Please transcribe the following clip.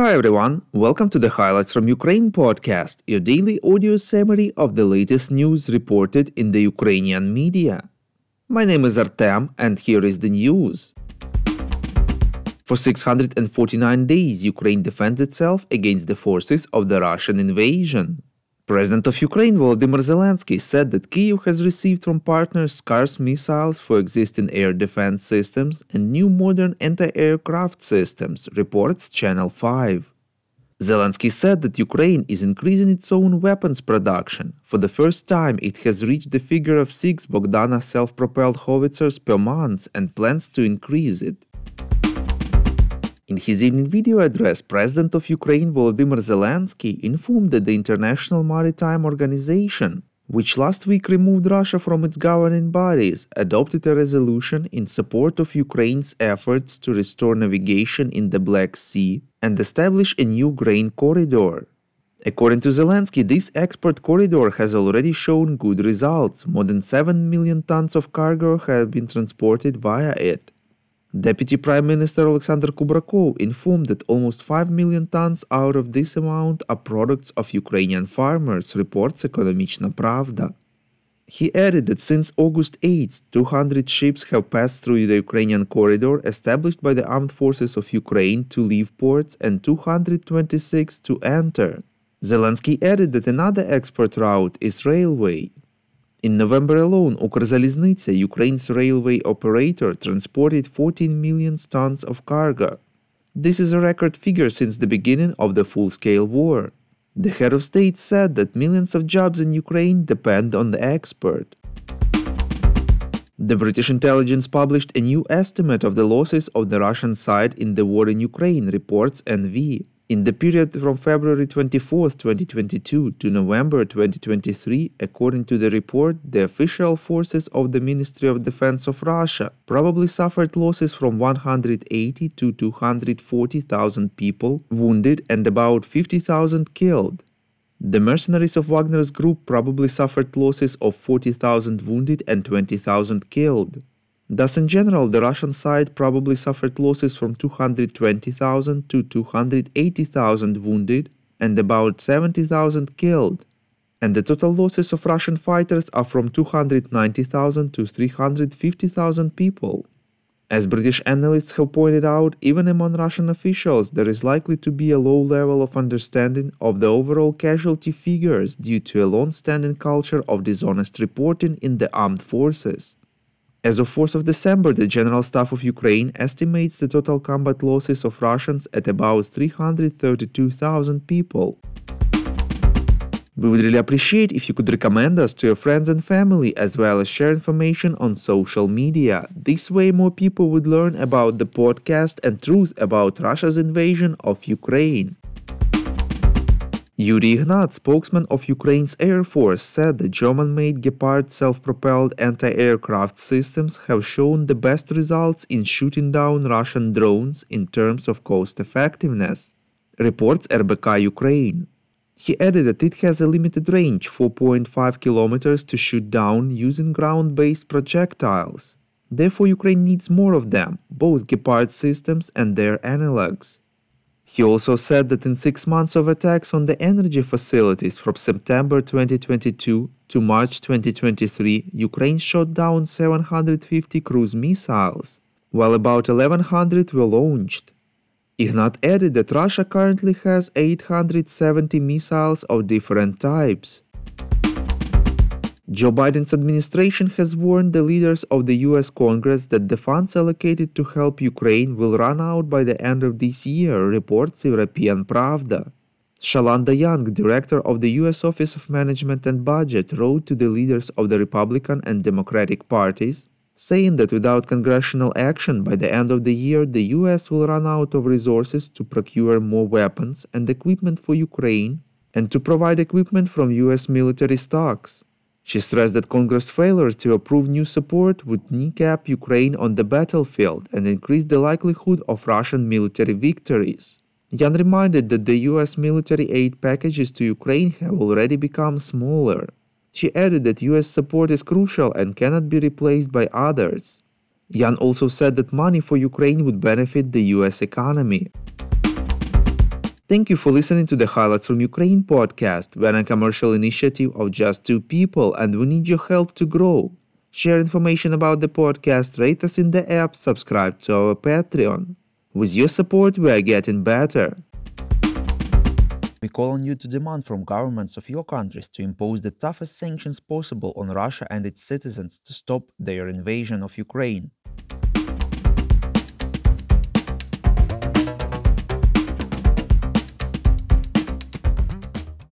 Hi everyone, welcome to the Highlights from Ukraine podcast, your daily audio summary of the latest news reported in the Ukrainian media. My name is Artem and here is the news. For 649 days, Ukraine defends itself against the forces of the Russian invasion. President of Ukraine Volodymyr Zelensky said that Kyiv has received from partners scarce missiles for existing air defense systems and new modern anti-aircraft systems, reports Channel 5. Zelensky said that Ukraine is increasing its own weapons production. For the first time, it has reached the figure of 6 Bogdana self-propelled howitzers per month and plans to increase it. In his evening video address, President of Ukraine Volodymyr Zelensky informed that the International Maritime Organization, which last week removed Russia from its governing bodies, adopted a resolution in support of Ukraine's efforts to restore navigation in the Black Sea and establish a new grain corridor. According to Zelensky, this export corridor has already shown good results. More than 7 million tons of cargo have been transported via it. Deputy Prime Minister Alexander Kubrakov informed that almost 5 million tons out of this amount are products of Ukrainian farmers, reports Ekonomichna Pravda. He added that since August 8, 200 ships have passed through the Ukrainian corridor established by the armed forces of Ukraine to leave ports and 226 to enter. Zelensky added that another export route is railway. In November alone, Ukrzaliznytsia, Ukraine's railway operator, transported 14 million tons of cargo. This is a record figure since the beginning of the full-scale war. The head of state said that millions of jobs in Ukraine depend on the export. The British intelligence published a new estimate of the losses of the Russian side in the war in Ukraine, reports NV. In the period from February 24, 2022 to November 2023, according to the report, the official forces of the Ministry of Defense of Russia probably suffered losses from 180 to 240,000 people wounded and about 50,000 killed. The mercenaries of Wagner's group probably suffered losses of 40,000 wounded and 20,000 killed. Thus, in general, the Russian side probably suffered losses from 220,000 to 280,000 wounded and about 70,000 killed, and the total losses of Russian fighters are from 290,000 to 350,000 people. As British analysts have pointed out, even among Russian officials, there is likely to be a low level of understanding of the overall casualty figures due to a long standing culture of dishonest reporting in the armed forces. As of 4th of December, the General Staff of Ukraine estimates the total combat losses of Russians at about 332,000 people. We would really appreciate if you could recommend us to your friends and family as well as share information on social media. This way more people would learn about the podcast and truth about Russia's invasion of Ukraine. Yuri Ignat, spokesman of Ukraine's Air Force, said the German-made Gepard self-propelled anti-aircraft systems have shown the best results in shooting down Russian drones in terms of cost effectiveness, reports RBK Ukraine. He added that it has a limited range, 4.5 kilometers, to shoot down using ground-based projectiles. Therefore, Ukraine needs more of them, both Gepard systems and their analogs. He also said that in six months of attacks on the energy facilities from September 2022 to March 2023, Ukraine shot down 750 cruise missiles, while about 1100 were launched. Ignat added that Russia currently has 870 missiles of different types. Joe Biden's administration has warned the leaders of the US Congress that the funds allocated to help Ukraine will run out by the end of this year, reports European Pravda. Shalanda Young, director of the US Office of Management and Budget, wrote to the leaders of the Republican and Democratic parties, saying that without congressional action by the end of the year, the US will run out of resources to procure more weapons and equipment for Ukraine and to provide equipment from US military stocks. She stressed that Congress' failure to approve new support would kneecap Ukraine on the battlefield and increase the likelihood of Russian military victories. Young reminded that the US military aid packages to Ukraine have already become smaller. She added that US support is crucial and cannot be replaced by others. Young also said that money for Ukraine would benefit the US economy. Thank you for listening to the Highlights from Ukraine podcast. We're a commercial initiative of just two people and we need your help to grow. Share information about the podcast, rate us in the app, subscribe to our Patreon. With your support, we are getting better. We call on you to demand from governments of your countries to impose the toughest sanctions possible on Russia and its citizens to stop their invasion of Ukraine.